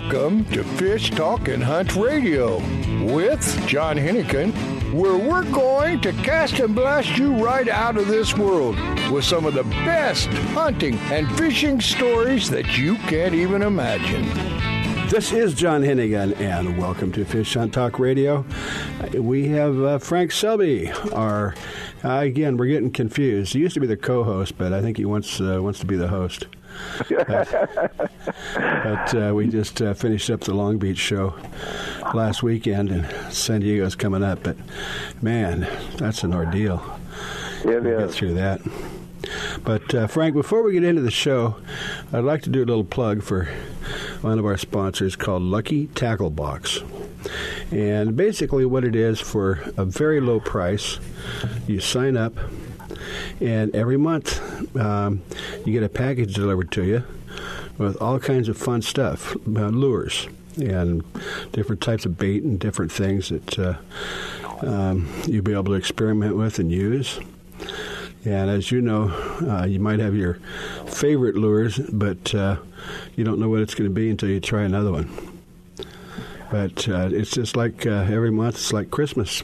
Welcome to Fish Talk and Hunt Radio with John Hennigan, where we're going to cast and blast you right out of this world with some of the best hunting and fishing stories that you can't even imagine. This is John Hennigan, and welcome to Fish Hunt Talk Radio. We have uh, Frank Selby, our uh, again. We're getting confused. He used to be the co-host, but I think he wants uh, wants to be the host. But, but uh, we just uh, finished up the Long Beach show last weekend, and San Diego's coming up. But man, that's an ordeal. Yeah, we'll Get through that. But uh, Frank, before we get into the show, I'd like to do a little plug for one of our sponsors called Lucky Tackle Box. And basically, what it is for a very low price, you sign up, and every month um, you get a package delivered to you with all kinds of fun stuff, uh, lures and different types of bait and different things that uh, um, you'll be able to experiment with and use. And as you know, uh, you might have your favorite lures, but uh, you don't know what it's going to be until you try another one. But uh, it's just like uh, every month, it's like Christmas.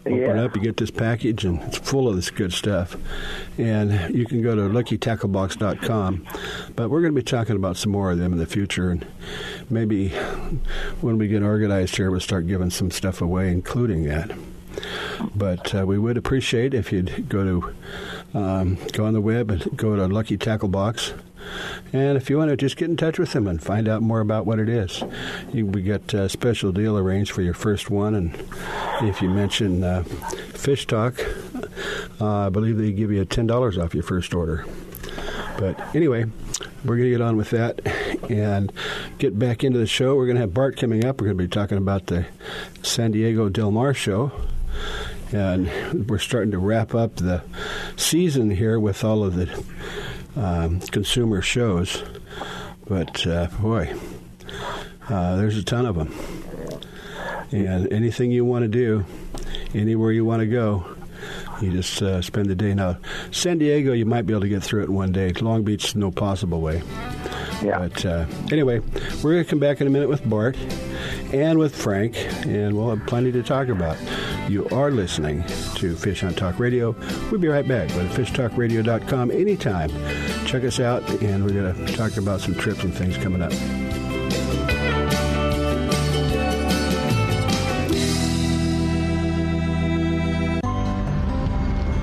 Open yeah. up, you get this package, and it's full of this good stuff. And you can go to luckytacklebox.com. But we're going to be talking about some more of them in the future. And maybe when we get organized here, we'll start giving some stuff away, including that. But uh, we would appreciate if you'd go to um, go on the web and go to Lucky Tackle Box. And if you want to just get in touch with them and find out more about what it is, you, we got a special deal arranged for your first one. And if you mention uh, Fish Talk, uh, I believe they give you $10 off your first order. But anyway, we're going to get on with that and get back into the show. We're going to have Bart coming up. We're going to be talking about the San Diego Del Mar show and we're starting to wrap up the season here with all of the um, consumer shows. But uh, boy, uh, there's a ton of them. And anything you want to do, anywhere you want to go, you just uh, spend the day. Now, San Diego, you might be able to get through it in one day. Long Beach, no possible way. Yeah. But uh, anyway, we're going to come back in a minute with Bart and with Frank, and we'll have plenty to talk about. You are listening to Fish Hunt Talk Radio. We'll be right back. Go to fishtalkradio.com anytime. Check us out, and we're going to talk about some trips and things coming up.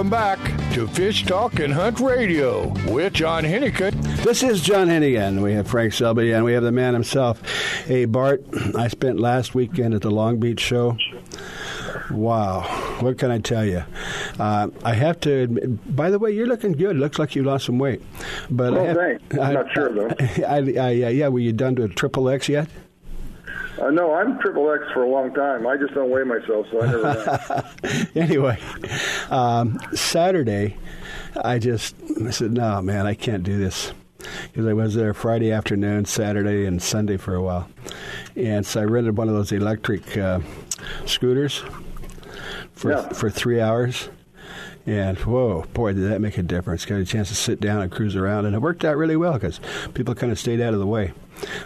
Welcome back to Fish Talk and Hunt Radio with John Hennigan. This is John Hennigan. We have Frank Selby and we have the man himself. Hey, Bart, I spent last weekend at the Long Beach show. Wow. What can I tell you? Uh, I have to. Admit, by the way, you're looking good. Looks like you lost some weight. But oh, I have, thanks. I'm I, not sure though. I, I, yeah, were you done to a triple X yet? Uh, no, I'm triple X for a long time. I just don't weigh myself, so I never. anyway, um, Saturday, I just I said, "No, man, I can't do this." Because I was there Friday afternoon, Saturday, and Sunday for a while, and so I rented one of those electric uh, scooters for yeah. for three hours. And whoa, boy, did that make a difference! Got a chance to sit down and cruise around, and it worked out really well because people kind of stayed out of the way.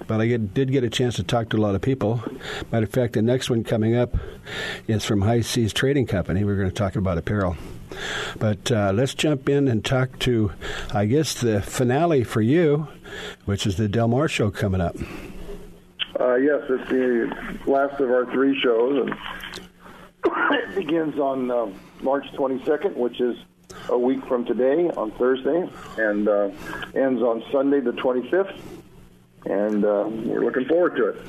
But I get, did get a chance to talk to a lot of people. Matter of fact, the next one coming up is from High Seas Trading Company. We're going to talk about apparel. But uh, let's jump in and talk to, I guess, the finale for you, which is the Del Mar show coming up. Uh, yes, it's the last of our three shows, and it begins on uh, March 22nd, which is a week from today on Thursday, and uh, ends on Sunday the 25th and uh, we're looking forward to it.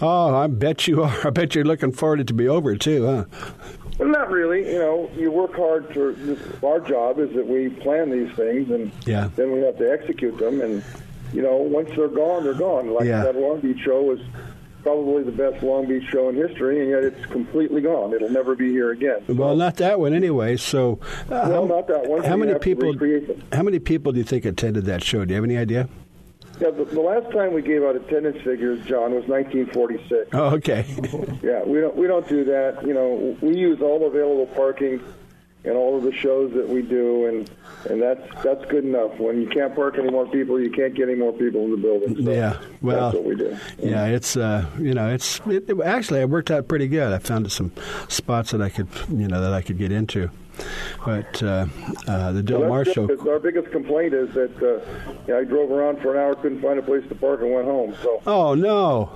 Oh, I bet you are. I bet you're looking forward to it to be over too, huh? Well, not really. You know, you work hard for our job is that we plan these things, and yeah. then we have to execute them. And you know, once they're gone, they're gone. Like yeah. that Long Beach show was probably the best Long Beach show in history, and yet it's completely gone. It'll never be here again. Well, not that one anyway. So, uh, well, how, not that one. How many people? How many people do you think attended that show? Do you have any idea? Yeah, the, the, last time we gave out attendance figures, John, was 1946. Oh, okay. yeah, we don't we don't do that. You know, we use all available parking in all of the shows that we do, and and that's that's good enough. When you can't park any more people, you can't get any more people in the building. So yeah, well, that's what we do. Yeah, it's uh, you know, it's it, it, actually it worked out pretty good. I found some spots that I could you know that I could get into. But uh, uh, the Del well, Mar show. Our biggest complaint is that uh, I drove around for an hour, couldn't find a place to park, and went home. So. Oh no.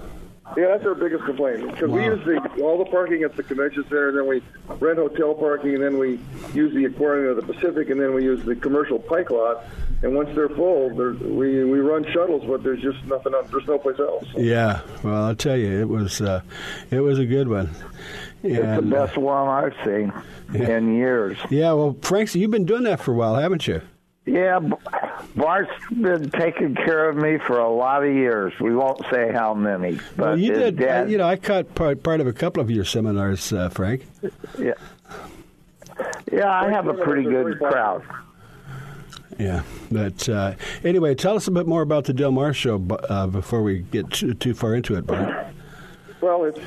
Yeah, that's our biggest complaint because wow. we use the, all the parking at the convention center, and then we rent hotel parking, and then we use the aquarium of the Pacific, and then we use the commercial pike lot. And once they're full, they're, we we run shuttles, but there's just nothing. There's no place else. Yeah, well, I'll tell you, it was uh, it was a good one. And, it's the best one I've seen yeah. in years. Yeah, well, Frank, you've been doing that for a while, haven't you? Yeah, Bart's been taking care of me for a lot of years. We won't say how many. But well, you did. Dad, you know, I caught part, part of a couple of your seminars, uh, Frank. Yeah. Yeah, I have a pretty good crowd. Yeah, but uh, anyway, tell us a bit more about the Del Mar show uh, before we get too, too far into it, Bart. Well, it's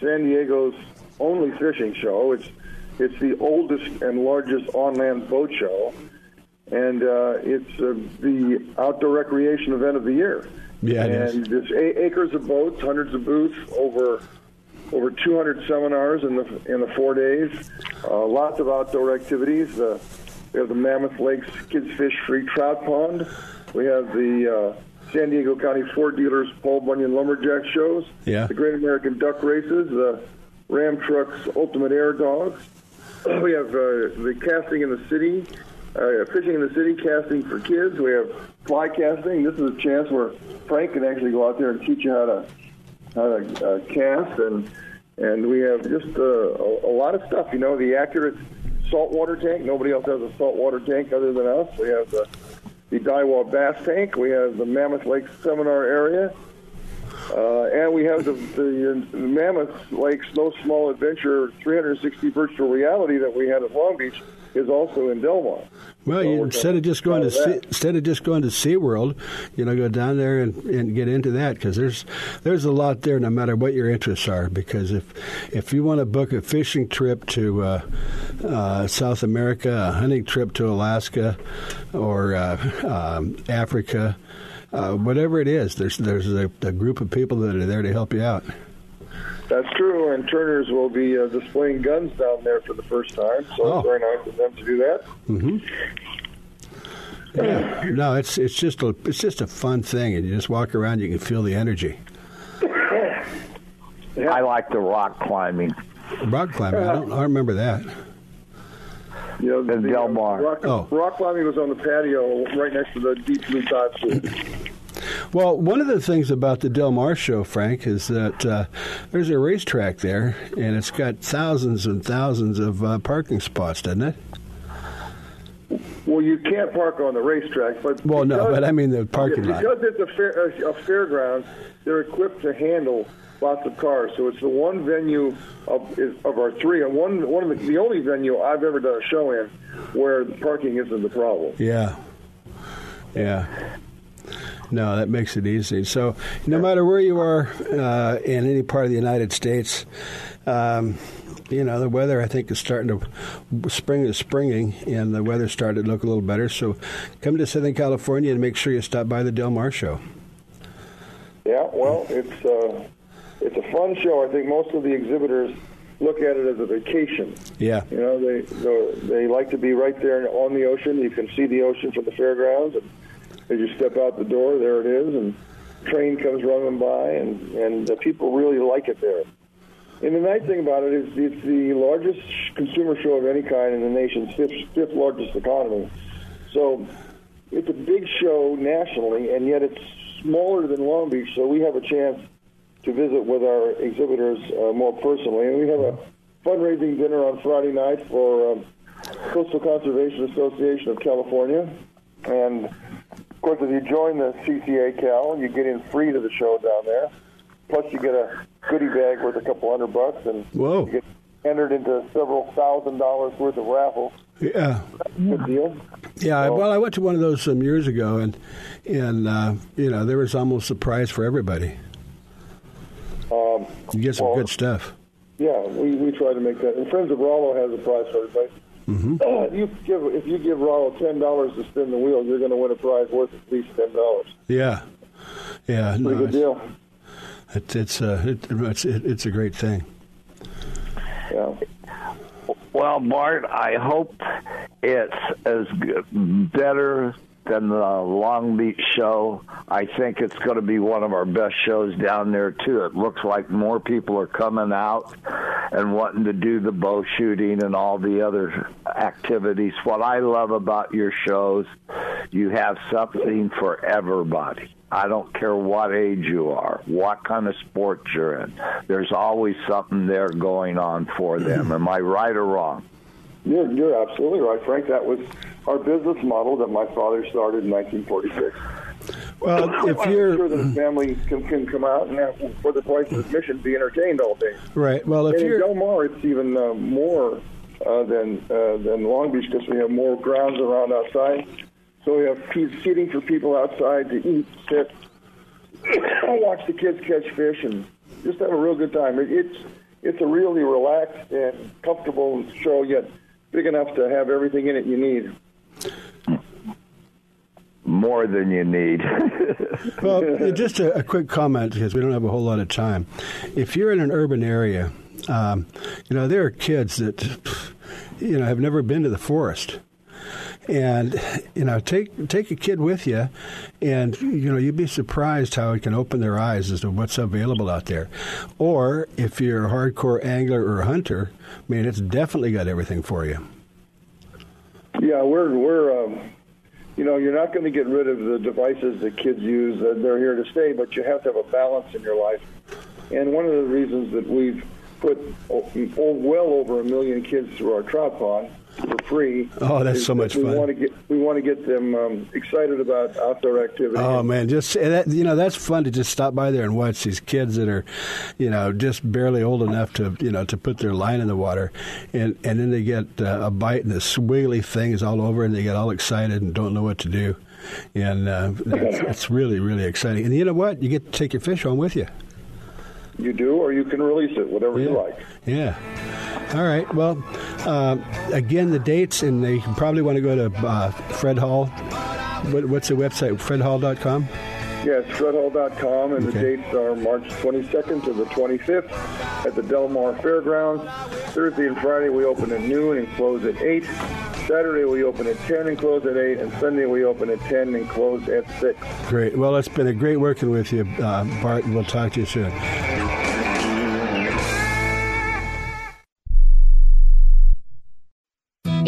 San Diego's only fishing show. It's it's the oldest and largest on-land boat show, and uh, it's uh, the outdoor recreation event of the year. Yeah, and there's acres of boats, hundreds of booths, over over 200 seminars in the in the four days. Uh, lots of outdoor activities. Uh, we have the Mammoth Lakes Kids Fish Free Trout Pond. We have the uh, San Diego County Ford Dealers Paul Bunyan Lumberjack shows. Yeah. The Great American Duck Races. The Ram Trucks Ultimate Air Dogs. We have uh, the casting in the city, uh, fishing in the city, casting for kids. We have fly casting. This is a chance where Frank can actually go out there and teach you how to how to uh, cast, and and we have just uh, a, a lot of stuff. You know, the accurate saltwater tank. Nobody else has a saltwater tank other than us. We have the the Daiwa Bass Tank. We have the Mammoth Lake Seminar Area. Uh, and we have the, the, the Mammoth Lake Snow Small Adventure 360 virtual reality that we had at Long Beach is also in Del Mar. Well, So you, instead of just going to sea, instead of just going to SeaWorld, you know, go down there and, and get into that because there's there's a lot there, no matter what your interests are. Because if if you want to book a fishing trip to uh, uh, South America, a hunting trip to Alaska, or uh, um, Africa, uh, whatever it is, there's there's a, a group of people that are there to help you out. That's true, and Turner's will be uh, displaying guns down there for the first time, so Oh. it's very nice of them to do that. Yeah. No, it's it's just a it's just a fun thing, and you just walk around, you can feel the energy. I like the rock climbing. Rock climbing, I don't I remember that. You know, In Del Mar. Rock, Oh. rock climbing was on the patio right next to the deep blue dive pool. Well, one of the things about the Del Mar show, Frank, is that uh, there's a racetrack there, and it's got thousands and thousands of uh, parking spots, doesn't it? Well, you can't park on the racetrack, but Well, no, but I mean the parking lot. because it's a, fair, a, a fairgrounds, they're equipped to handle lots of cars. So it's the one venue of of our three, and one one of the, the only venue I've ever done a show in where parking isn't the problem. Yeah, yeah. No, that makes it easy. So, no matter where you are uh, in any part of the United States, um, you know the weather. I think is starting to spring is springing, and the weather started to look a little better. So, come to Southern California and make sure you stop by the Del Mar show. Yeah, well, it's uh, it's a fun show. I think most of the exhibitors look at it as a vacation. Yeah. You know, they they, they like to be right there on the ocean. You can see the ocean from the fairgrounds, and as you step out the door, there it is, and train comes running by, and and uh, people really like it there. And the nice thing about it is it's the largest consumer show of any kind in the nation's fifth, fifth largest economy. So it's a big show nationally, and yet it's smaller than Long Beach. So we have a chance to visit with our exhibitors uh, more personally. And we have a fundraising dinner on Friday night for um, Coastal Conservation Association of California. And of course, if you join the CCA Cal, you get in free to the show down there. Plus, you get a goodie bag worth a couple hundred bucks, and Whoa. you get entered into several thousand dollars worth of raffles. Yeah. Good deal. Yeah, well, I went to one of those some years ago, and and uh, you know there was almost a prize for everybody. Um, You get some well, good stuff. Yeah, we, we try to make that. And Friends of Rollo has a prize for everybody. Mm-hmm. Uh, you give if you give Rollo ten dollars to spin the wheel, you're going to win a prize worth at least ten dollars. Yeah, yeah, Pretty no, good it's, deal. it's it's uh, it, it's it, it's a great thing. Yeah. Well, Bart, I hope it's as good, better than the Long Beach show. I think it's going to be one of our best shows down there too. It looks like more people are coming out and wanting to do the bow shooting and all the other activities. What I love about your shows, you have something for everybody. I don't care what age you are, what kind of sport you're in. There's always something there going on for them. Am I right or wrong? You're, you're absolutely right, Frank. That was our business model that my father started in 1946. Well, if I'm you're sure that a family can, can come out and have, for the price of admission, be entertained all day. right, well, if And in you're Del Mar, it's even uh, more uh, than uh, than Long Beach because we have more grounds around outside. So we have seating for people outside to eat, sit, watch the kids catch fish, and just have a real good time. It, it's it's a really relaxed and comfortable show, yet big enough to have everything in it you need. More than you need. Well, just a, a quick comment because we don't have a whole lot of time. If you're in an urban area, um, you know there are kids that you know have never been to the forest, and you know take take a kid with you, and you know you'd be surprised how it can open their eyes as to what's available out there. Or if you're a hardcore angler or hunter, I mean it's definitely got everything for you. Yeah, we're we're um, you know you're not going to get rid of the devices that kids use. They're here to stay, but you have to have a balance in your life. And one of the reasons that we've put well over a million kids through our trout pond for free. Oh, that's so much we fun. Want to get, we want to get them um, excited about outdoor activity. Oh man, just that, you know that's fun to just stop by there and watch these kids that are, you know, just barely old enough to you know to put their line in the water, and and then they get uh, a bite and the swiggly thing is all over and they get all excited and don't know what to do, and uh, it's, really really exciting. And you know what? You get to take your fish home with you. You do, or you can release it, whatever Yeah. you like. Yeah. All right. Well, uh, again, the dates, and they probably want to go to uh, Fred Hall. What, what's the website? FredHall.com? Yes, fredhall.com, and Okay. the dates are March 22nd to the 25th at the Del Mar Fairgrounds. Thursday and Friday we open at noon and close at 8. Saturday we open at 10 and close at 8, and Sunday we open at 10 and close at 6. Great. Well, it's been a great working with you, uh, Bart, and we'll talk to you soon.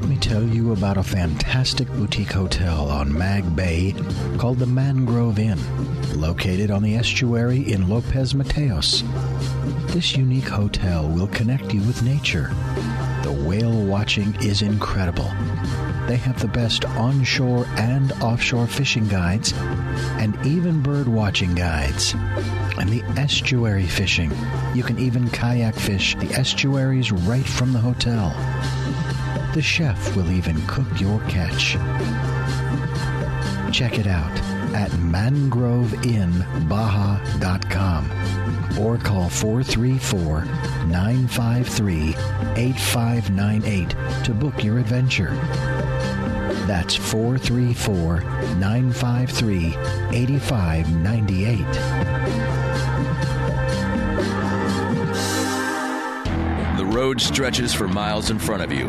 Let me tell you about a fantastic boutique hotel on Mag Bay called the Mangrove Inn, located on the estuary in Lopez Mateos. This unique hotel will connect you with nature. The whale watching is incredible. They have the best onshore and offshore fishing guides and even bird watching guides. And the estuary fishing. You can even kayak fish the estuaries right from the hotel. The chef will even cook your catch. Check it out at mangroveinbaja.com or call 434 953 8598 to book your adventure. That's 434 953 8598. The road stretches for miles in front of you,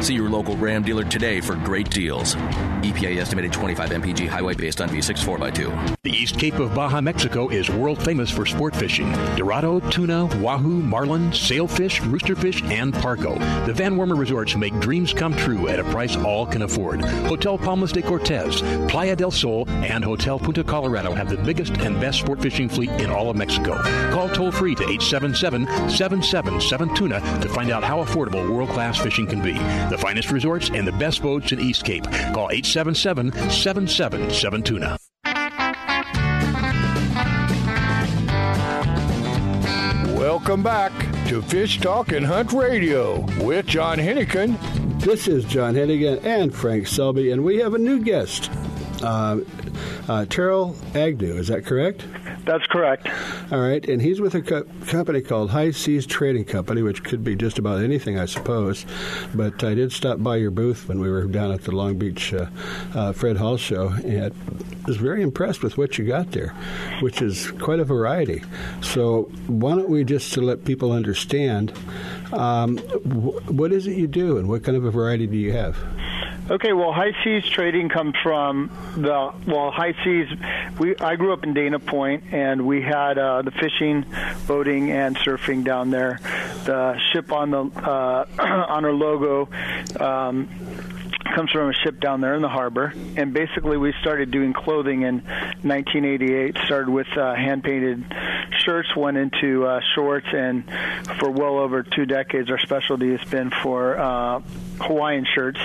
See your local Ram dealer today for great deals. EPA estimated 25 mpg highway based on V6 4x2. The East Cape of Baja, Mexico is world famous for sport fishing. Dorado, tuna, wahoo, marlin, sailfish, roosterfish, and pargo. The Van Wormer resorts make dreams come true at a price all can afford. Hotel Palmas de Cortez, Playa del Sol, and Hotel Punta Colorado have the biggest and best sport fishing fleet in all of Mexico. Call toll free to 877 777 Tuna to find out how affordable world class fishing can be. The finest resorts and the best boats in East Cape. Call 877 777 Tuna. Welcome back to Fish Talk and Hunt Radio with John Hennigan. This is John Hennigan and Frank Selby, and we have a new guest, uh, uh, Terrell Agnew. Is that correct? That's correct. All right, and he's with a co- company called High Seas Trading Company, which could be just about anything, I suppose. But I did stop by your booth when we were down at the Long Beach uh, uh, Fred Hall show, and was very impressed with what you got there, which is quite a variety. So why don't we just to let people understand um, wh- what is it you do and what kind of a variety do you have? Okay, well, High Seas Trading comes from the well, High Seas. We I grew up in Dana Point, and we had uh, the fishing, boating, and surfing down there. The ship on the uh, on our logo. Um, comes from a ship down there in the harbor. And basically, we started doing clothing in 1988. Started with uh, hand painted shirts, went into uh, shorts, and for well over two decades, our specialty has been for uh, Hawaiian shirts.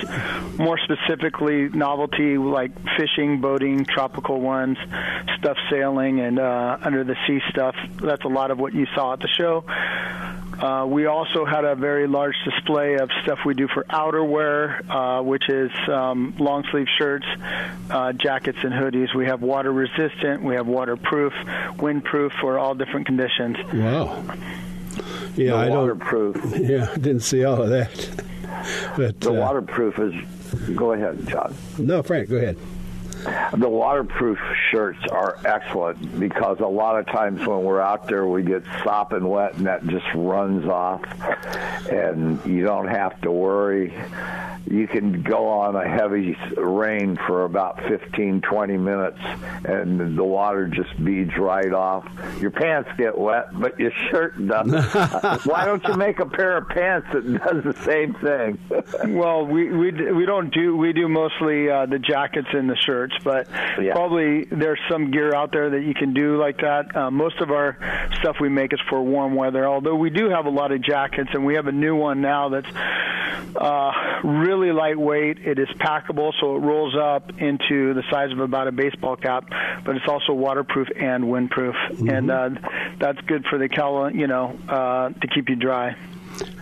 More specifically, novelty like fishing, boating, tropical ones, stuff sailing, and uh, under the sea stuff. That's a lot of what you saw at the show. Uh, we also had a very large display of stuff we do for outerwear, uh, which is um, long sleeve shirts, uh, jackets, and hoodies. We have water resistant, we have waterproof, windproof for all different conditions. Wow. Yeah, the I don't. waterproof. Yeah, I didn't see all of that. But The uh, waterproof is. Go ahead, John. No, Frank, go ahead. The waterproof shirts are excellent because a lot of times when we're out there, we get sopping wet and that just runs off, and you don't have to worry. You can go on a heavy rain for about 15, 20 minutes, and the water just beads right off. Your pants get wet, but your shirt doesn't. Why don't you make a pair of pants that does the same thing? Well, we we we don't do we do mostly uh, the jackets and the shirts, but Yeah. probably there's some gear out there that you can do like that. Uh, most of our stuff we make is for warm weather, although we do have a lot of jackets, and we have a new one now that's uh, really lightweight. It is packable, so it rolls up into the size of about a baseball cap, but it's also waterproof and windproof, and uh, that's good for the Cal, you know, uh, to keep you dry.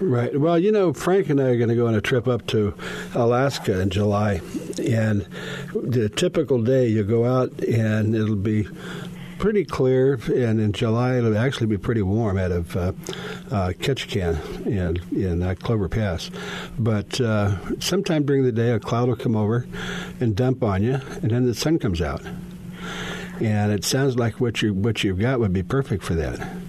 Right. Well, you know, Frank and I are going to go on a trip up to Alaska in July, and the typical day you go out and it'll be pretty clear, and in July it'll actually be pretty warm out of uh, uh, Ketchikan in in uh, Clover Pass. But uh, sometime during the day, a cloud will come over and dump on you, and then the sun comes out. And it sounds like what you what you've got would be perfect for that.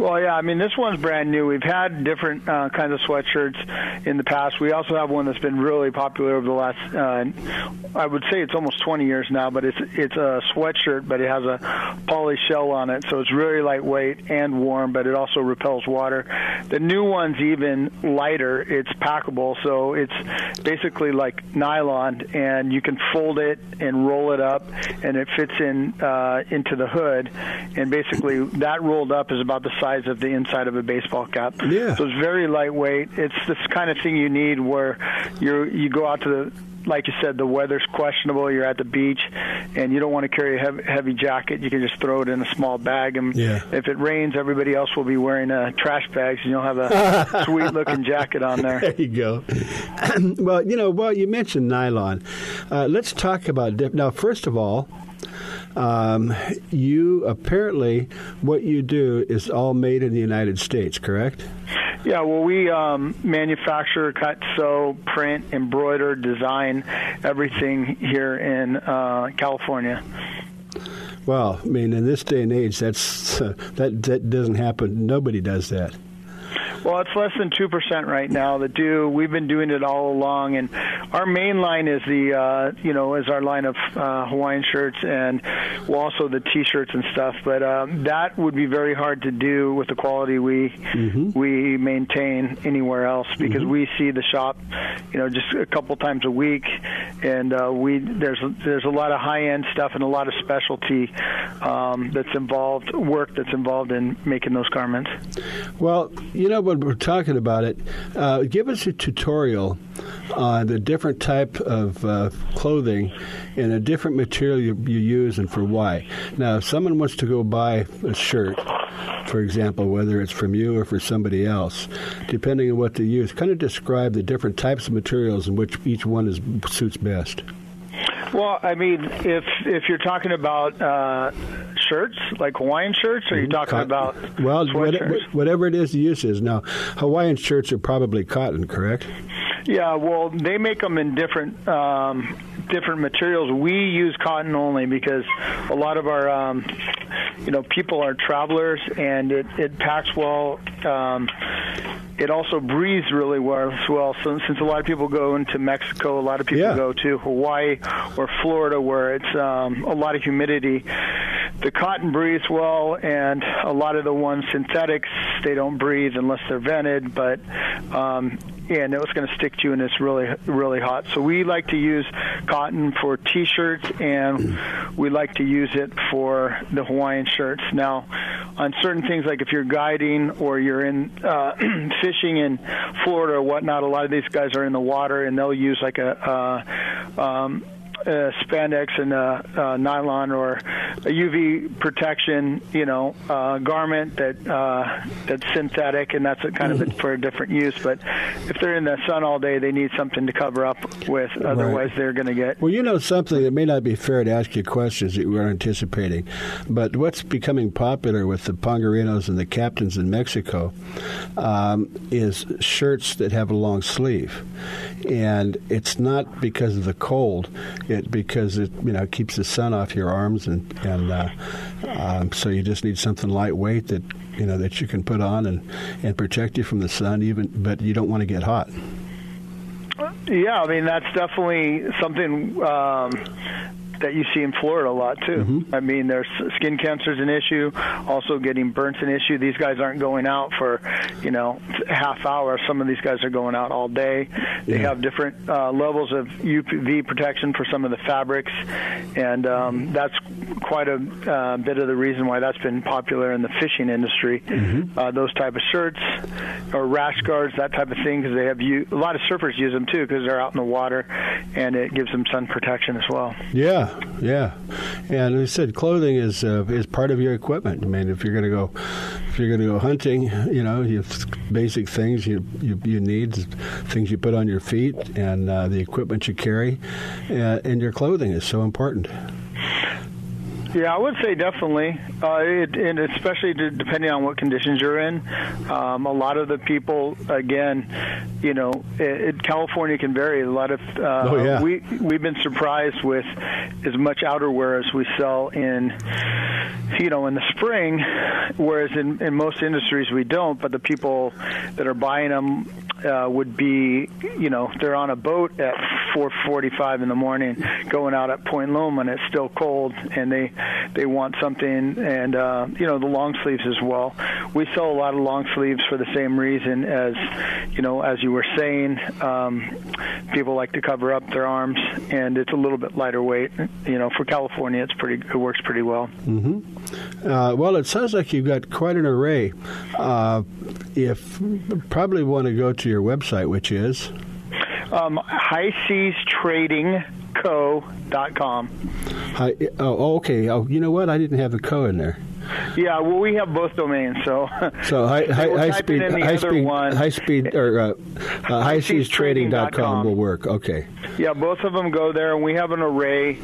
Well, yeah, I mean, this one's brand new. We've had different uh, kinds of sweatshirts in the past. We also have one that's been really popular over the last, uh, I would say it's almost 20 years now, but it's it's a sweatshirt, but it has a poly shell on it, so it's really lightweight and warm, but it also repels water. The new one's even lighter. It's packable, so it's basically like nylon, and you can fold it and roll it up, and it fits in uh, into the hood. And basically, that rolled up is about the size of the inside of a baseball cap. Yeah. So it's very lightweight. It's this kind of thing you need where you you go out to the like you said, the weather's questionable. You're at the beach, and you don't want to carry a heavy, heavy jacket. You can just throw it in a small bag, and Yeah. if it rains, everybody else will be wearing uh, trash bags, and you'll have a sweet-looking jacket on there. There you go. well, you know, well, you mentioned nylon. Uh, let's talk about dip. Now, first of all, um, you apparently what you do is all made in the United States, correct? Yeah, well, we um, manufacture, cut, sew, print, embroider, design everything here in uh, California. Well, I mean, in this day and age, that's that that doesn't happen. Nobody does that. Well, it's less than two percent right now that do. We've been doing it all along, and our main line is the uh, you know is our line of uh, Hawaiian shirts and well, also the T-shirts and stuff. But um, that would be very hard to do with the quality we we maintain anywhere else because we see the shop, you know, just a couple times a week, and uh, we there's there's a lot of high end stuff and a lot of specialty um, that's involved work that's involved in making those garments. Well, you know, when we're talking about it, uh, give us a tutorial on the different type of uh, clothing and a different material you, you use and for why. Now, if someone wants to go buy a shirt, for example, whether it's from you or for somebody else, depending on what they use, kind of describe the different types of materials in which each one is suits best. Well, I mean, if if you're talking about uh, shirts, like Hawaiian shirts, or are you talking Cot- about well, what- whatever it is the use is. Now, Hawaiian shirts are probably cotton, correct? Yeah, well, they make them in different um, different materials. We use cotton only because a lot of our um, you know people are travelers, and it it packs well. Um, it also breathes really well as well. So since a lot of people go into Mexico, a lot of people Yeah. go to Hawaii or Florida, where it's um, a lot of humidity. the cotton breathes well, and a lot of the ones synthetics they don't breathe unless they're vented. But um, and it's going to stick to you, and it's really really hot. So we like to use cotton for T-shirts, and we like to use it for the Hawaiian shirts. Now, on certain things like if you're guiding or you're in uh, fishing in Florida or whatnot, a lot of these guys are in the water, and they'll use like a uh, um, uh, spandex and uh, uh, nylon or a UV protection, you know, uh, garment that uh, that's synthetic, and that's a kind of a, for a different use. But if they're in the sun all day, they need something to cover up with. Otherwise, Right. they're going to get. Well, you know something that may not be fair to ask you questions that you were anticipating, but what's becoming popular with the pongarinos and the captains in Mexico um, is shirts that have a long sleeve, and it's not because of the cold, it because it you know keeps the sun off your arms, and and uh, um, so you just need something lightweight that you know that you can put on and and protect you from the sun, even but you don't want to get hot. Yeah, I mean that's definitely something um, that you see in Florida a lot too. Mm-hmm. I mean, there's skin cancer is an issue, also getting burnt's an issue. These guys aren't going out for, you know, half hour. Some of these guys are going out all day. They Yeah. have different uh, levels of UV protection for some of the fabrics, and um, that's quite a uh, bit of the reason why that's been popular in the fishing industry. Mm-hmm. Uh, those type of shirts or rash guards, that type of thing, because they have u- a lot of surfers use them too because they're out in the water, and it gives them sun protection as well. Yeah, yeah, and I said, clothing is uh, is part of your equipment. I mean, if you're going to go, if you're going to go hunting, you know, you basic things you you, you need, things you put on your feet, and uh, the equipment you carry, uh, and your clothing is so important. Yeah, I would say definitely, uh, it, and especially de- depending on what conditions you're in. Um, a lot of the people, again, you know, it, it, California can vary. A lot of uh, Oh, yeah. we we've been surprised with as much outerwear as we sell in, you know, in the spring, whereas in, in most industries we don't. But the people that are buying them uh, would be, you know, they're on a boat at 4:45 in the morning, going out at Point Loma, and it's still cold, and they they want something, and uh, you know, the long sleeves as well. We sell a lot of long sleeves for the same reason as, you know, as you were saying, um, people like to cover up their arms, and it's a little bit lighter weight. You know, for California, it's pretty, it works pretty well. hmm Uh, well, it sounds like you've got quite an array. Uh, if probably want to go to your website, which is Um, high Seas Trading Co.com. hi, oh, okay. Oh, you know what? I didn't have the co in there. Yeah, well, we have both domains, so So high, high, so high speed, high speed, one. high speed, or uh, uh, high seas trading.com will work. Okay. Yeah, both of them go there, and we have an array.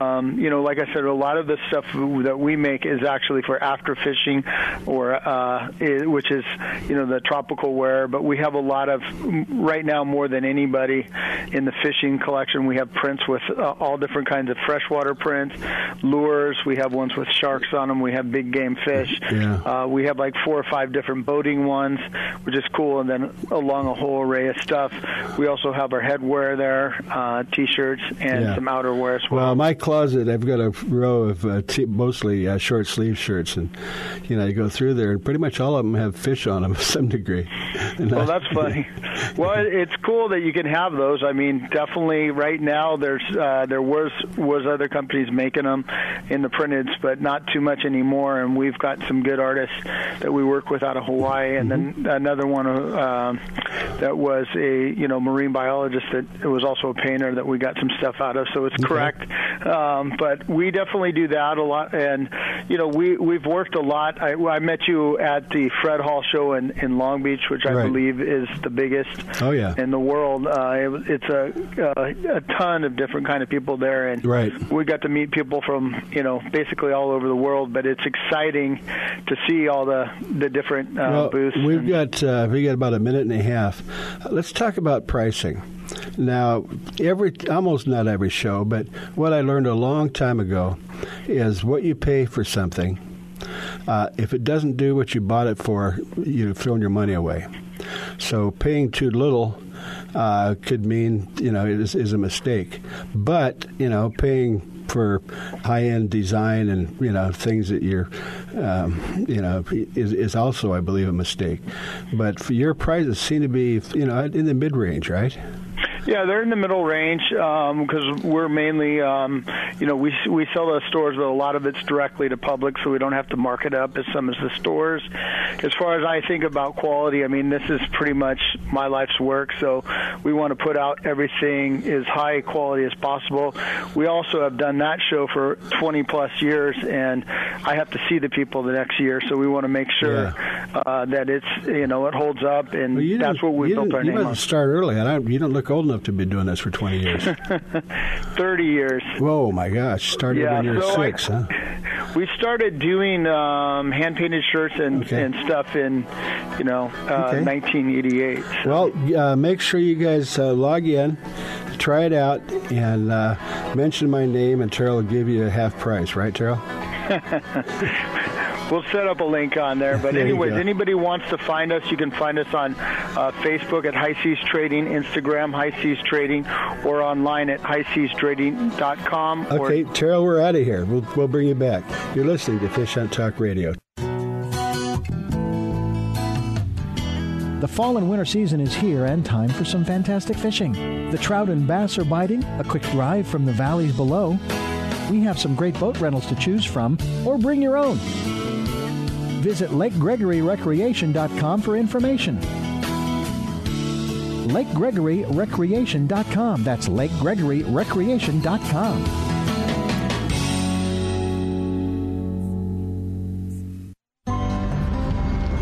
Um, you know, like I said, a lot of the stuff that we make is actually for after fishing, or uh, which is you know the tropical wear. But we have a lot of right now more than anybody in the fishing collection. We have prints with uh, all different kinds of freshwater prints, lures. We have ones with sharks on them. We have big game fish. Yeah. Uh, we have like four or five different boating ones, which is cool, and then along a whole array of stuff. We also have our headwear there, uh, t-shirts, and Yeah. some outerwear as well. Well, my closet, I've got a row of uh, t- mostly uh, short sleeve shirts, and you know, you go through there, and pretty much all of them have fish on them to some degree. And Well, I- that's funny. well, it's cool that you can have those. I mean, definitely right now there's uh, there was was other companies making them in the printeds, but not too much anymore. And we've got some good artists that we work with out of Hawaii, and then another one uh, that was a you know marine biologist that was also a painter that we got some stuff out of. So it's correct. Um, but we definitely do that a lot, and you know we we've worked a lot. I, I met you at the Fred Hall show in in Long Beach, which I Right. believe is the biggest Oh, yeah. in the world. Uh, it, it's a, a a ton of different kind of people there, and Right. we got to meet people from you know basically all over the world. But it's exciting to see all the the different uh, well, booths. we've and- got uh, we got about a minute and a half. Let's talk about pricing. Now, every almost not every show, but what I learned a long time ago is what you pay for something. Uh, if it doesn't do what you bought it for, you've thrown your money away. So paying too little uh, could mean you know is, is a mistake. But you know, paying for high-end design and you know things that you're um, you know is, is also I believe a mistake. But for your prices seem to be you know in the mid-range, right? Yeah, they're in the middle range because um, we're mainly, um, you know, we we sell to stores, but a lot of it's directly to public, so we don't have to mark it up as some as the stores. As far as I think about quality, I mean, this is pretty much my life's work, so we want to put out everything as high quality as possible. We also have done that show for 20 plus years, and I have to see the people the next year, so we want to make sure yeah. uh, that it's, you know, it holds up, and well, that's what we built our you name on. You start early, and I, you don't look old enough to be doing this for 20 years. 30 years. Whoa, my gosh. Started yeah, when you were so six, I, huh? We started doing um, hand painted shirts and, okay. and stuff in, you know, uh, okay. 1988. So. Well, uh, make sure you guys uh, log in, try it out, and uh, mention my name, and Terrell will give you a half price, right, Terrell? we'll set up a link on there. But there anyways, anybody wants to find us, you can find us on uh, Facebook at High Seas Trading, Instagram High Seas Trading, or online at highseastrading.com. Okay, or- Terrell, we're out of here. We'll, we'll bring you back. You're listening to Fish Hunt Talk Radio. The fall and winter season is here and time for some fantastic fishing. The trout and bass are biting, a quick drive from the valleys below. We have some great boat rentals to choose from, or bring your own. Visit LakeGregoryRecreation.com for information. LakeGregoryRecreation.com. That's LakeGregoryRecreation.com.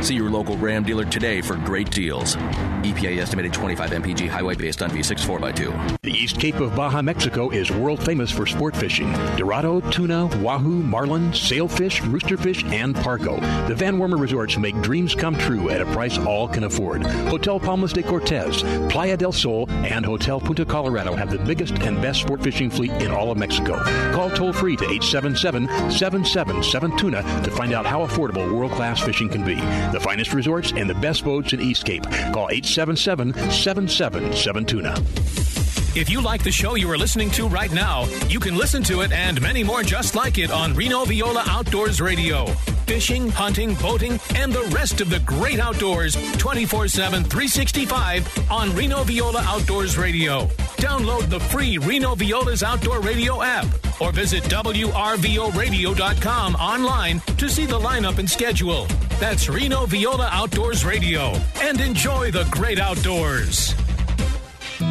See your local Ram dealer today for great deals. EPA estimated 25 mpg highway based on V6 4x2. The East Cape of Baja, Mexico is world famous for sport fishing. Dorado, tuna, wahoo, marlin, sailfish, roosterfish, and pargo. The Van Wormer resorts make dreams come true at a price all can afford. Hotel Palmas de Cortez, Playa del Sol, and Hotel Punta Colorado have the biggest and best sport fishing fleet in all of Mexico. Call toll free to 877 777 Tuna to find out how affordable world class fishing can be. The finest resorts and the best boats in East Cape. Call 877 777 Tuna. If you like the show you are listening to right now, you can listen to it and many more just like it on Reno Viola Outdoors Radio. Fishing, hunting, boating, and the rest of the great outdoors 24 7, 365 on Reno Viola Outdoors Radio. Download the free Reno Viola's Outdoor Radio app or visit WRVORadio.com online to see the lineup and schedule. That's Reno Viola Outdoors Radio. And enjoy the great outdoors.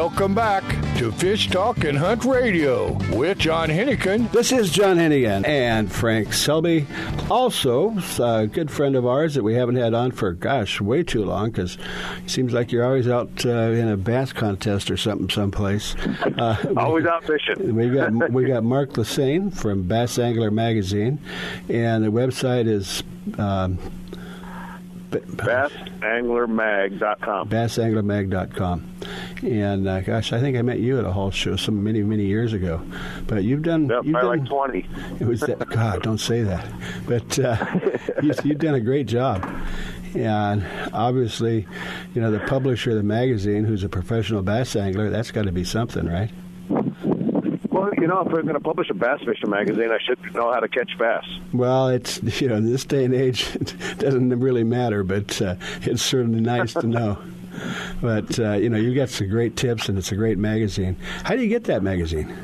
Welcome back to Fish Talk and Hunt Radio with John Hennigan. This is John Hennigan and Frank Selby, also a good friend of ours that we haven't had on for, gosh, way too long because it seems like you're always out uh, in a bass contest or something someplace. Uh, always out fishing. we got we got Mark Lassagne from Bass Angler Magazine, and the website is. Um, BassAnglerMag.com. BassAnglerMag.com. And uh, gosh, I think I met you at a Hall show some many many years ago. But you've done Yep, you've done like twenty. it was that, God, don't say that. But uh, you, you've done a great job. And obviously, you know, the publisher of the magazine, who's a professional bass angler, that's got to be something, right? You know, if we're going to publish a bass fishing magazine, I should know how to catch bass. Well, it's, you know, in this day and age, it doesn't really matter, but uh, it's certainly nice to know. But, uh, you know, you got some great tips, and it's a great magazine. How do you get that magazine?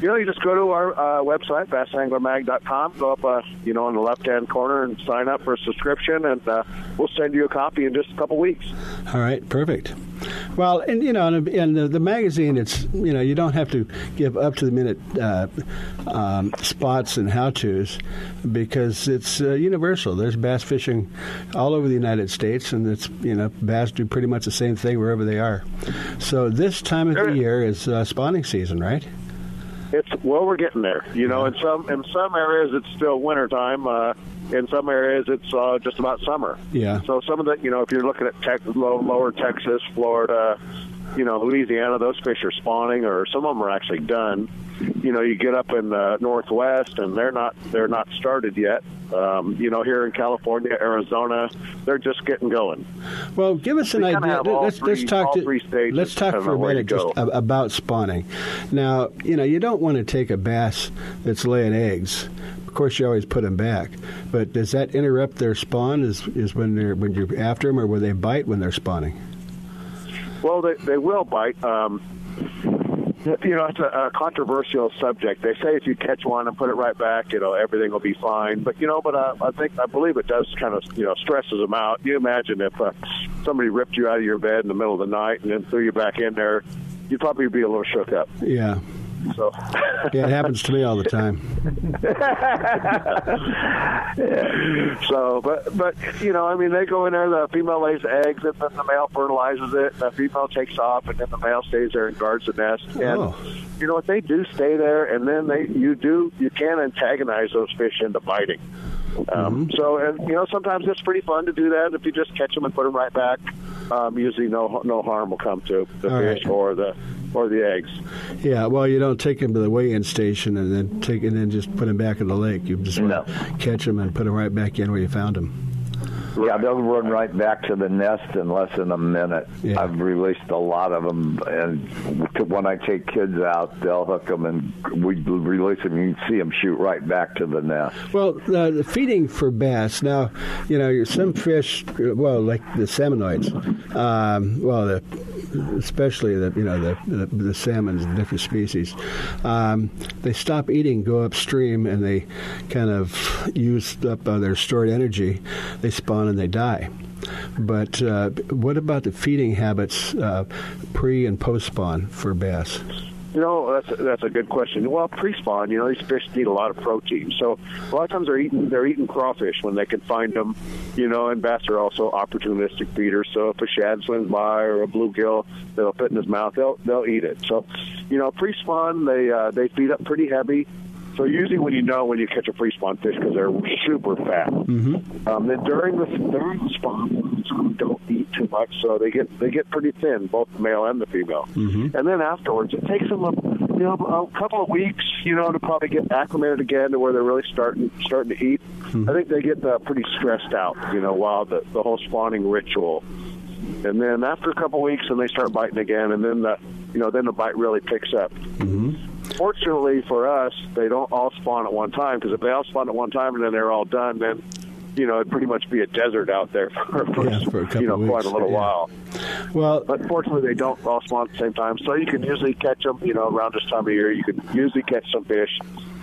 You know, you just go to our uh, website, bassanglermag.com, go up, uh, you know, in the left-hand corner and sign up for a subscription, and uh, we'll send you a copy in just a couple weeks. All right, perfect. Well, and you know, and, and the, the magazine, it's you know, you don't have to give up to the minute uh, um, spots and how tos because it's uh, universal. There's bass fishing all over the United States, and it's you know, bass do pretty much the same thing wherever they are. So this time of the year is uh, spawning season, right? It's well, we're getting there. You know, in some in some areas it's still wintertime. Uh, in some areas it's uh, just about summer. Yeah. So some of the, you know, if you're looking at tech, low, lower Texas, Florida, you know, Louisiana, those fish are spawning, or some of them are actually done. You know, you get up in the Northwest, and they're not they're not started yet. Um, you know, here in California, Arizona, they're just getting going. Well, give us an We idea. Let's let's talk to let's talk for a a minute just about spawning. Now, you know, you don't want to take a bass that's laying eggs. Of course, you always put them back, but does that interrupt their spawn? Is is when they're when you're after them, or will they bite when they're spawning? Well, they they will bite. Um, you know, it's a, a controversial subject. They say if you catch one and put it right back, you know, everything will be fine. But you know, but uh, I think I believe it does kind of you know stresses them out. You imagine if uh, somebody ripped you out of your bed in the middle of the night and then threw you back in there, you'd probably be a little shook up. Yeah. So Yeah, it happens to me all the time. So, but but you know, I mean, they go in there. The female lays eggs, and then the male fertilizes it. And the female takes off, and then the male stays there and guards the nest. And Oh. you know what? They do stay there, and then they you do you can antagonize those fish into biting. Um, So, and you know, sometimes it's pretty fun to do that. If you just catch them and put them right back, um, usually no no harm will come to the All fish right. or the or the eggs. Yeah, well, you don't take them to the weigh-in station and then take and then just put them back in the lake. You just No. catch them and put them right back in where you found them. Yeah, they'll run right back to the nest in less than a minute. I've released a lot of them, and when I take kids out, they'll hook them and we release them. You can see them shoot right back to the nest. Well, the, the feeding for bass now, you know, some fish, well, like the salmonoids, um, well, the, especially the you know the the, the salmons, the different species, um, they stop eating, go upstream, and they kind of use up uh, their stored energy. They spawn and they die. But uh, what about the feeding habits uh, pre and post spawn for bass? You know, that's that's a good question. Well, pre-spawn, you know, these fish need a lot of protein. So a lot of times they're eating they're eating crawfish when they can find them. You know, and bass are also opportunistic feeders. So if a shad swims by or a bluegill that'll fit in his mouth, they'll they'll eat it. So, you know, pre-spawn they uh, they feed up pretty heavy. So usually when you know when you catch a pre-spawn fish because they're super fat. Mm-hmm. Um, then during the during the spawn, some don't eat too much, so they get they get pretty thin, both the male and the female. Mm-hmm. And then afterwards, it takes them a you know a couple of weeks, you know, to probably get acclimated again to where they're really starting starting to eat. I think they get uh, pretty stressed out, you know, while the the whole spawning ritual. And then after a couple of weeks, and they start biting again, and then the you know then the bite really picks up. Fortunately for us, they don't all spawn at one time because if they all spawn at one time and then they're all done, then you know it'd pretty much be a desert out there for, for, Yeah, for a couple you know of quite a little yeah. while. Well, But fortunately, they don't all spawn at the same time, so you can usually catch them. You know, around this time of year, you can usually catch some fish.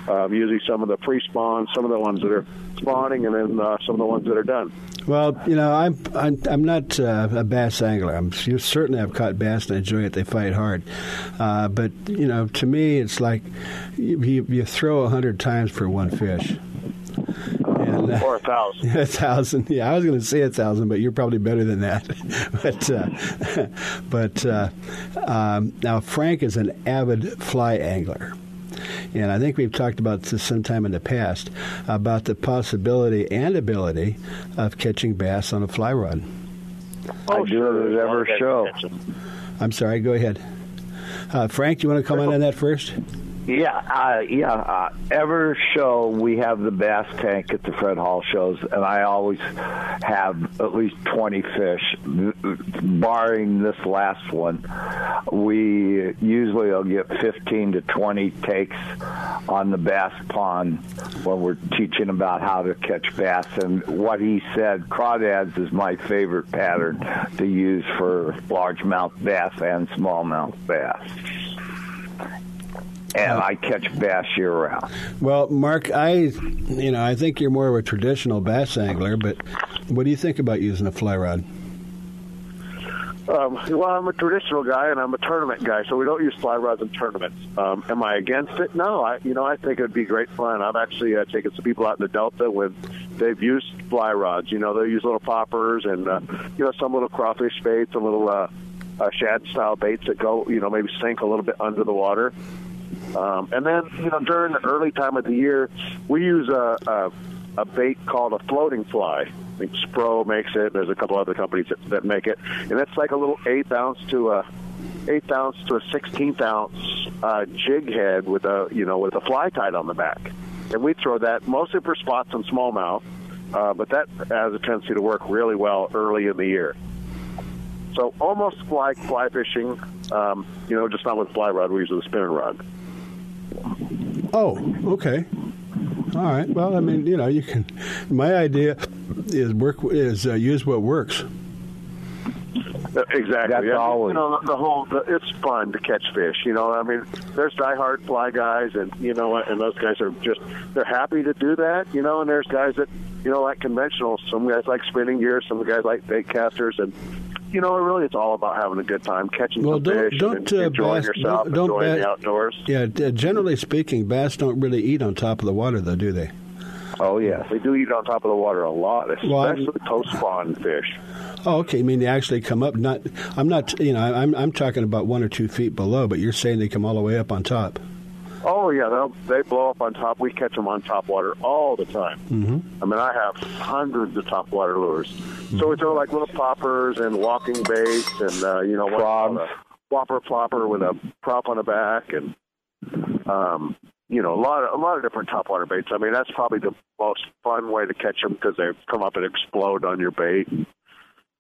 Um, usually, some of the pre-spawn, some of the ones that are spawning, and then uh, some of the ones that are done. Well, you know, I'm I'm, I'm not uh, a bass angler. I'm you certainly have caught bass and I enjoy it. They fight hard, uh, but you know, to me, it's like you, you, you throw a hundred times for one fish. And, uh, or a thousand. a thousand. Yeah, I was going to say a thousand, but you're probably better than that. but uh, but uh, um, now Frank is an avid fly angler. And I think we've talked about this sometime in the past about the possibility and ability of catching bass on a fly rod. I do it at every show. I'm sorry. Go ahead, uh, Frank. Do you want to comment on that first? Yeah, uh, yeah. Uh, every show we have the bass tank at the Fred Hall shows, and I always have at least 20 fish. Barring this last one, we usually will get 15 to 20 takes on the bass pond when we're teaching about how to catch bass. And what he said, crawdads is my favorite pattern to use for largemouth bass and smallmouth bass and I catch bass year round. Well, Mark, I, you know, I think you're more of a traditional bass angler, but what do you think about using a fly rod? Um, well, I'm a traditional guy and I'm a tournament guy, so we don't use fly rods in tournaments. Um, am I against it? No, I, you know, I think it'd be great fun. I've actually uh, taken some people out in the Delta when they've used fly rods. You know, they use little poppers and uh, you know some little crawfish baits, some little uh, uh, shad style baits that go, you know, maybe sink a little bit under the water. Um, and then, you know, during the early time of the year, we use a, a, a bait called a floating fly. I think Spro makes it. There's a couple other companies that, that make it, and it's like a little eighth ounce to a eighth ounce to a sixteenth ounce uh, jig head with a you know with a fly tied on the back, and we throw that mostly for spots and smallmouth, uh, but that has a tendency to work really well early in the year. So almost like fly fishing, um, you know, just not with fly rod. We use the spinning rod. Oh, okay. All right. Well, I mean, you know, you can. My idea is work is uh, use what works. Exactly. That's yeah. always- You know, the, the whole the, it's fun to catch fish. You know, I mean, there's diehard fly guys, and you know, and those guys are just they're happy to do that. You know, and there's guys that you know like conventional. Some guys like spinning gear. Some guys like bait casters, and you know, really, it's all about having a good time, catching Well, some don't fish, don't and uh, enjoying bass yourself, don't, don't enjoying the outdoors. Yeah, generally speaking, bass don't really eat on top of the water, though, do they? Oh yeah, They do eat on top of the water a lot, Well, especially post spawn fish. Oh, okay. I mean, they actually come up. Not, I'm not. You know, I'm I'm talking about one or two feet below, but you're saying they come all the way up on top. Oh yeah, they'll, blow up on top. We catch them on top water all the time. Mm-hmm. I mean, I have hundreds of top water lures. So we throw like little poppers and walking baits and uh, you know what whopper plopper with a prop on the back and um, you know a lot of a lot of different top water baits. I mean, that's probably the most fun way to catch them because they come up and explode on your bait. And,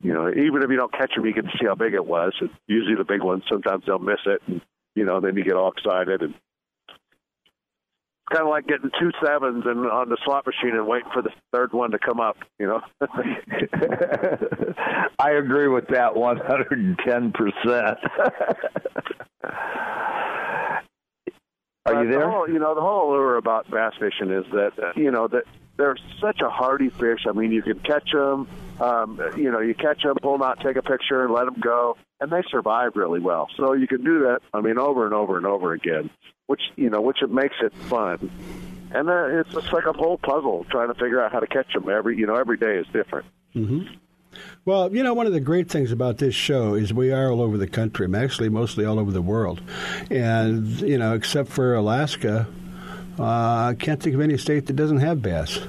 you know, even if you don't catch them, you can see how big it was. And usually the big ones, sometimes they'll miss it, and you know, then you get all excited and kind of like getting two sevens and on the slot machine and waiting for the third one to come up. You know. I agree with that 110%. Are you there? The whole, you know, the whole lure about bass fishing is that uh, you know that they're such a hardy fish. I mean, you can catch them. Um, you know, you catch them, pull them out, take a picture, and let them go, and they survive really well. So you can do that. I mean, over and over and over again, which you know, which it makes it fun. And uh, it's just like a whole puzzle trying to figure out how to catch them. Every you know, every day is different. Mm-hmm. Well, you know, one of the great things about this show is we are all over the country. I'm actually mostly all over the world, and you know, except for Alaska, I can't think of any state that doesn't have bass.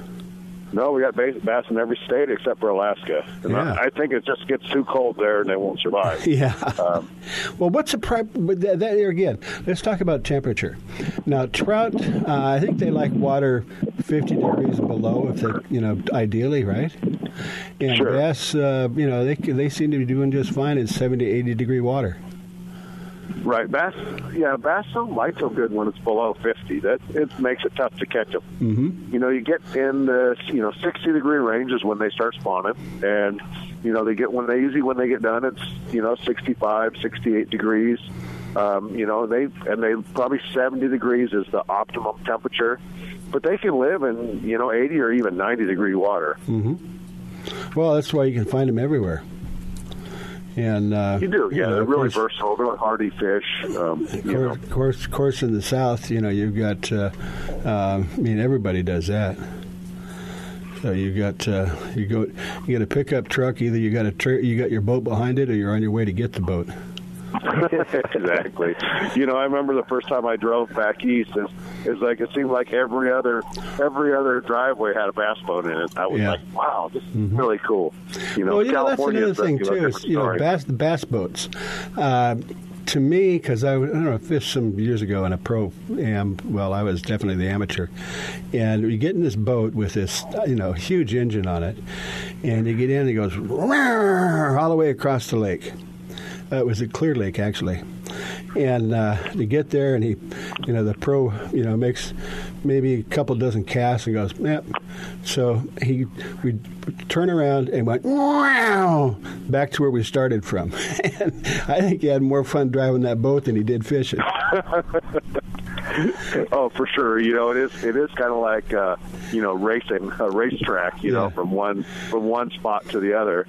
No, we got bass, in every state except for Alaska. And Yeah. I, I think it just gets too cold there, and they won't survive. Yeah. Um, well, what's the pri- that, that again? Let's talk about temperature. Now, trout, uh, I think they like water 50 degrees below, if they, you know, ideally, right? And Sure. bass, uh, you know, they they seem to be doing just fine in 70, 80 degree water. Right, bass. Yeah, bass don't bite so good when it's below fifty. That it makes it tough to catch them. Mm-hmm. You know, you get in the you know sixty degree range is when they start spawning, and you know they get when they usually when they get done it's you know 65, 68 degrees. Um, you know they and they probably seventy degrees is the optimum temperature, but they can live in you know eighty or even ninety degree water. Mm-hmm. Well, that's why you can find them everywhere. And uh, You do, yeah. know, they're really course- versatile. They're hardy fish. Um, Of you know. course, of course, in the South, you know, you've got. Uh, uh, I mean, everybody does that. So you got uh, you go you got a pickup truck. Either you got a tra- you got your boat behind it, or you're on your way to get the boat. exactly. You know, I remember the first time I drove back east. Is is like it seemed like every other every other driveway had a bass boat in it. I was Yeah. like, wow, this is really cool. You know, well, you know that's California another thing too. Is, you know, bass the bass boats. Uh, to me, because I, I don't know, fished some years ago in a pro am. Well, I was definitely the amateur, and you get in this boat with this, you know, huge engine on it, and you get in, and it goes all the way across the lake. Uh, it was a clear lake actually, and uh, to get there, and he, you know, the pro, you know, makes maybe a couple dozen casts and goes, yep. So he, we turn around and went wow back to where we started from. and I think he had more fun driving that boat than he did fishing. oh, for sure. You know, it is. It is kind of like uh, you know racing a racetrack. You know, from one from one spot to the other.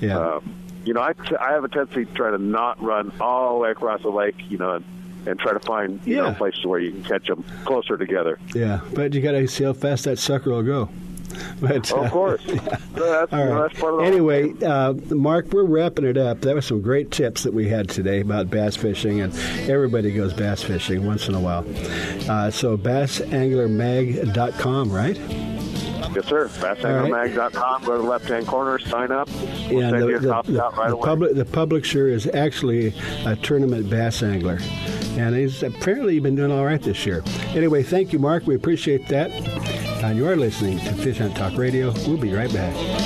Yeah. Uh, you know, I, t- I have a tendency to try to not run all the way across the lake. You know, and, and try to find you know places where you can catch them closer together. Yeah, but you got to see how fast that sucker will go. But, Of uh, course. That's, All right. that's part of Anyway, uh, Mark, we're wrapping it up. That was some great tips that we had today about bass fishing, and everybody goes bass fishing once in a while. Uh, so bassanglermag.com, right? Yes, sir. BassAnglerMag.com. Go to the left-hand corner, sign up. We'll send the, the, the, right the public, the publisher is actually a tournament bass angler. And he's apparently been doing all right this year. Anyway, thank you, Mark. We appreciate that. And you are listening to Fish Hunt Talk Radio. We'll be right back.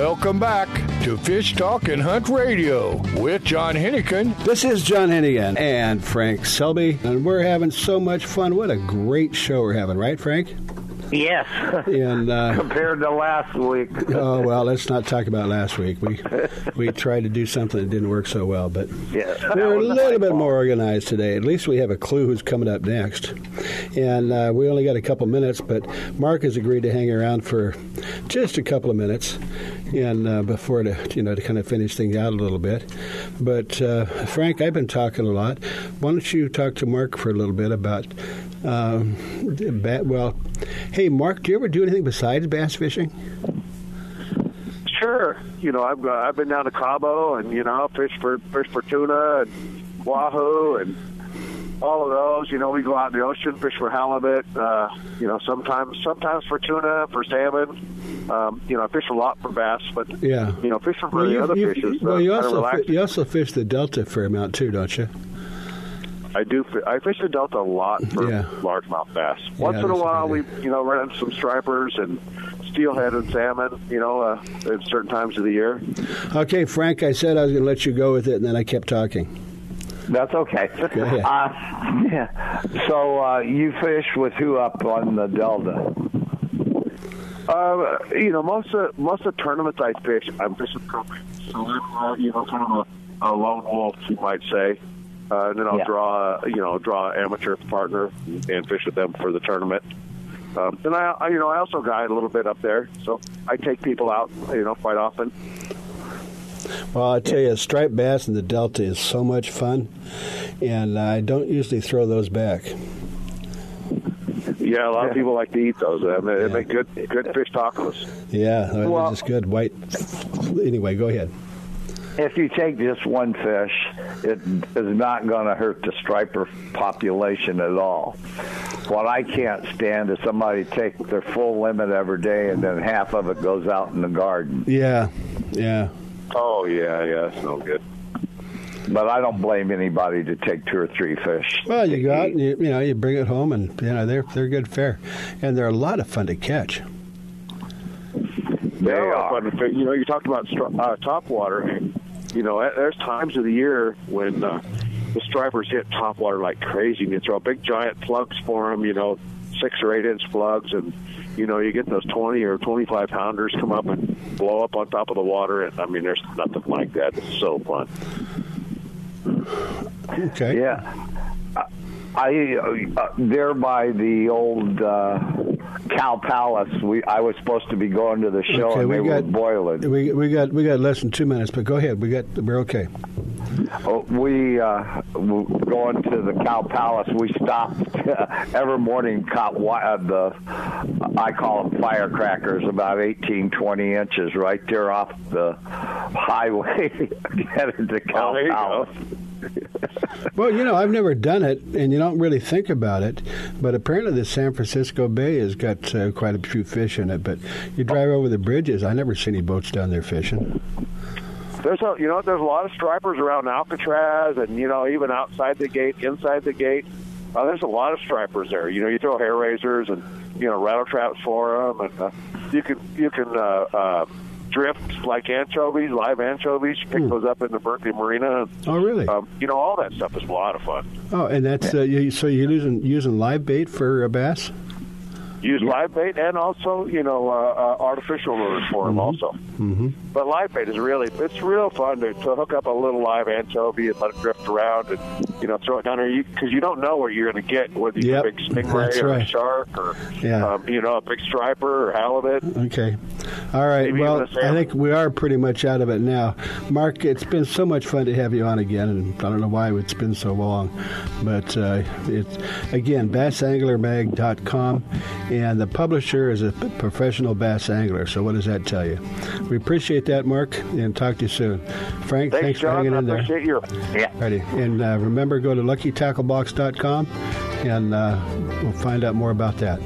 Welcome back to Fish Talk and Hunt Radio with John Hennigan. This is John Hennigan and Frank Selby, and we're having so much fun. What a great show we're having, right, Frank? Yes. And uh, compared to last week. oh well, let's not talk about last week. We we tried to do something that didn't work so well, but yeah, we're a little bit more organized today. At least we have a clue who's coming up next. And uh, we only got a couple minutes, but Mark has agreed to hang around for just a couple of minutes, and uh, before to you know to kind of finish things out a little bit. But uh, Frank, I've been talking a lot. Why don't you talk to Mark for a little bit about? Um, bat, well, hey Mark, do you ever do anything besides bass fishing? Sure. You know, I've uh, I've been down to Cabo and you know fish for fish for tuna and wahoo and all of those. You know, we go out in the ocean, fish for halibut. Uh, you know, sometimes sometimes for tuna, for salmon. Um, you know, I fish a lot for bass, but yeah, you know, fish for well, the you, other you, fishes. Well, uh, you also fi- you also fish the Delta a fair amount too, don't you? I do. I fish the Delta a lot for Yeah. largemouth bass. Once Yeah, in a while, we you know run into some stripers and steelhead and salmon. You know, uh, at certain times of the year. Okay, Frank, I said I was going to let you go with it, and then I kept talking. That's okay. Go ahead. Uh, yeah. So uh, you fish with who up on the Delta? Uh, you know, most of most of the tournaments I fish, I'm fishing propane. So I'm, uh, you know, kind of a, a lone wolf, you might say. Uh, and then I'll Yeah. draw, you know, draw an amateur partner and fish with them for the tournament. Um, and I, I, you know, I also guide a little bit up there, so I take people out, you know, quite often. Well, I tell you, striped bass in the Delta is so much fun, and I don't usually throw those back. Yeah, a lot of people like to eat those. Uh, they, they make good good fish tacos. Yeah, they're Well- just good white. Anyway, go ahead. If you take just one fish, it is not going to hurt the striper population at all. What I can't stand is somebody take their full limit every day and then half of it goes out in the garden. Yeah, yeah. Oh yeah, yeah, it's no good. But I don't blame anybody to take two or three fish. Well, you go out and you, you know you bring it home, and you know they're they're good fare, and they're a lot of fun to catch. They are. Fun to fish. You know, you talked about uh, top water. And, you know, there's times of the year when uh, the stripers hit top water like crazy. And you throw big giant plugs for them. You know, six or eight inch plugs, and you know you get those twenty or twenty five pounders come up and blow up on top of the water. And I mean, there's nothing like that. It's so fun. Okay. Yeah. I uh, there by the old uh, Cow Palace. We I was supposed to be going to the show Okay, and we they got were boiling. We we got we got less than two minutes, but go ahead. We got we're okay. Oh, we uh, w- going to the Cow Palace. We stopped every morning. Caught wi- uh, the I call them firecrackers, about 18, 20 inches, right there off the highway headed to Cow Oh, there you Palace. Well, you know, I've never done it, and you don't really think about it, but apparently the San Francisco Bay has got uh, quite a few fish in it. But you drive over the bridges, I never see any boats down there fishing. There's a, you know, there's a lot of stripers around Alcatraz, and you know, even outside the gate, inside the gate. Uh, there's a lot of stripers there. You know, you throw hair raisers and you know rattle traps for them, and uh, you can you can uh, uh, drift like anchovies, live anchovies. You pick those up in the Berkeley Marina. Oh, really? Um, you know, all that stuff is a lot of fun. Oh, and that's uh, you, so you're using using live bait for a bass? Use live bait and also you know uh, uh, artificial lures for them also. Mm-hmm. But live bait is really it's real fun to, to hook up a little live anchovy and let it drift around and you know throw it down there because you, don't know where you're going to get whether you Yep, get a big stingray that's or a shark or Yeah. um, you know a big striper or halibut. Okay. All right. Maybe well, even a salmon. I think we are pretty much out of it now. Mark, it's been so much fun to have you on again, and I don't know why it's been so long. But uh, it's, again, bassanglermag.com, and the publisher is a p- professional bass angler. So, what does that tell you? We appreciate that, Mark, and talk to you soon. Frank, Thanks, thanks, for John. hanging I in there. appreciate you. Yeah. Ready. And uh, remember, go to luckytacklebox.com, and uh, we'll find out more about that.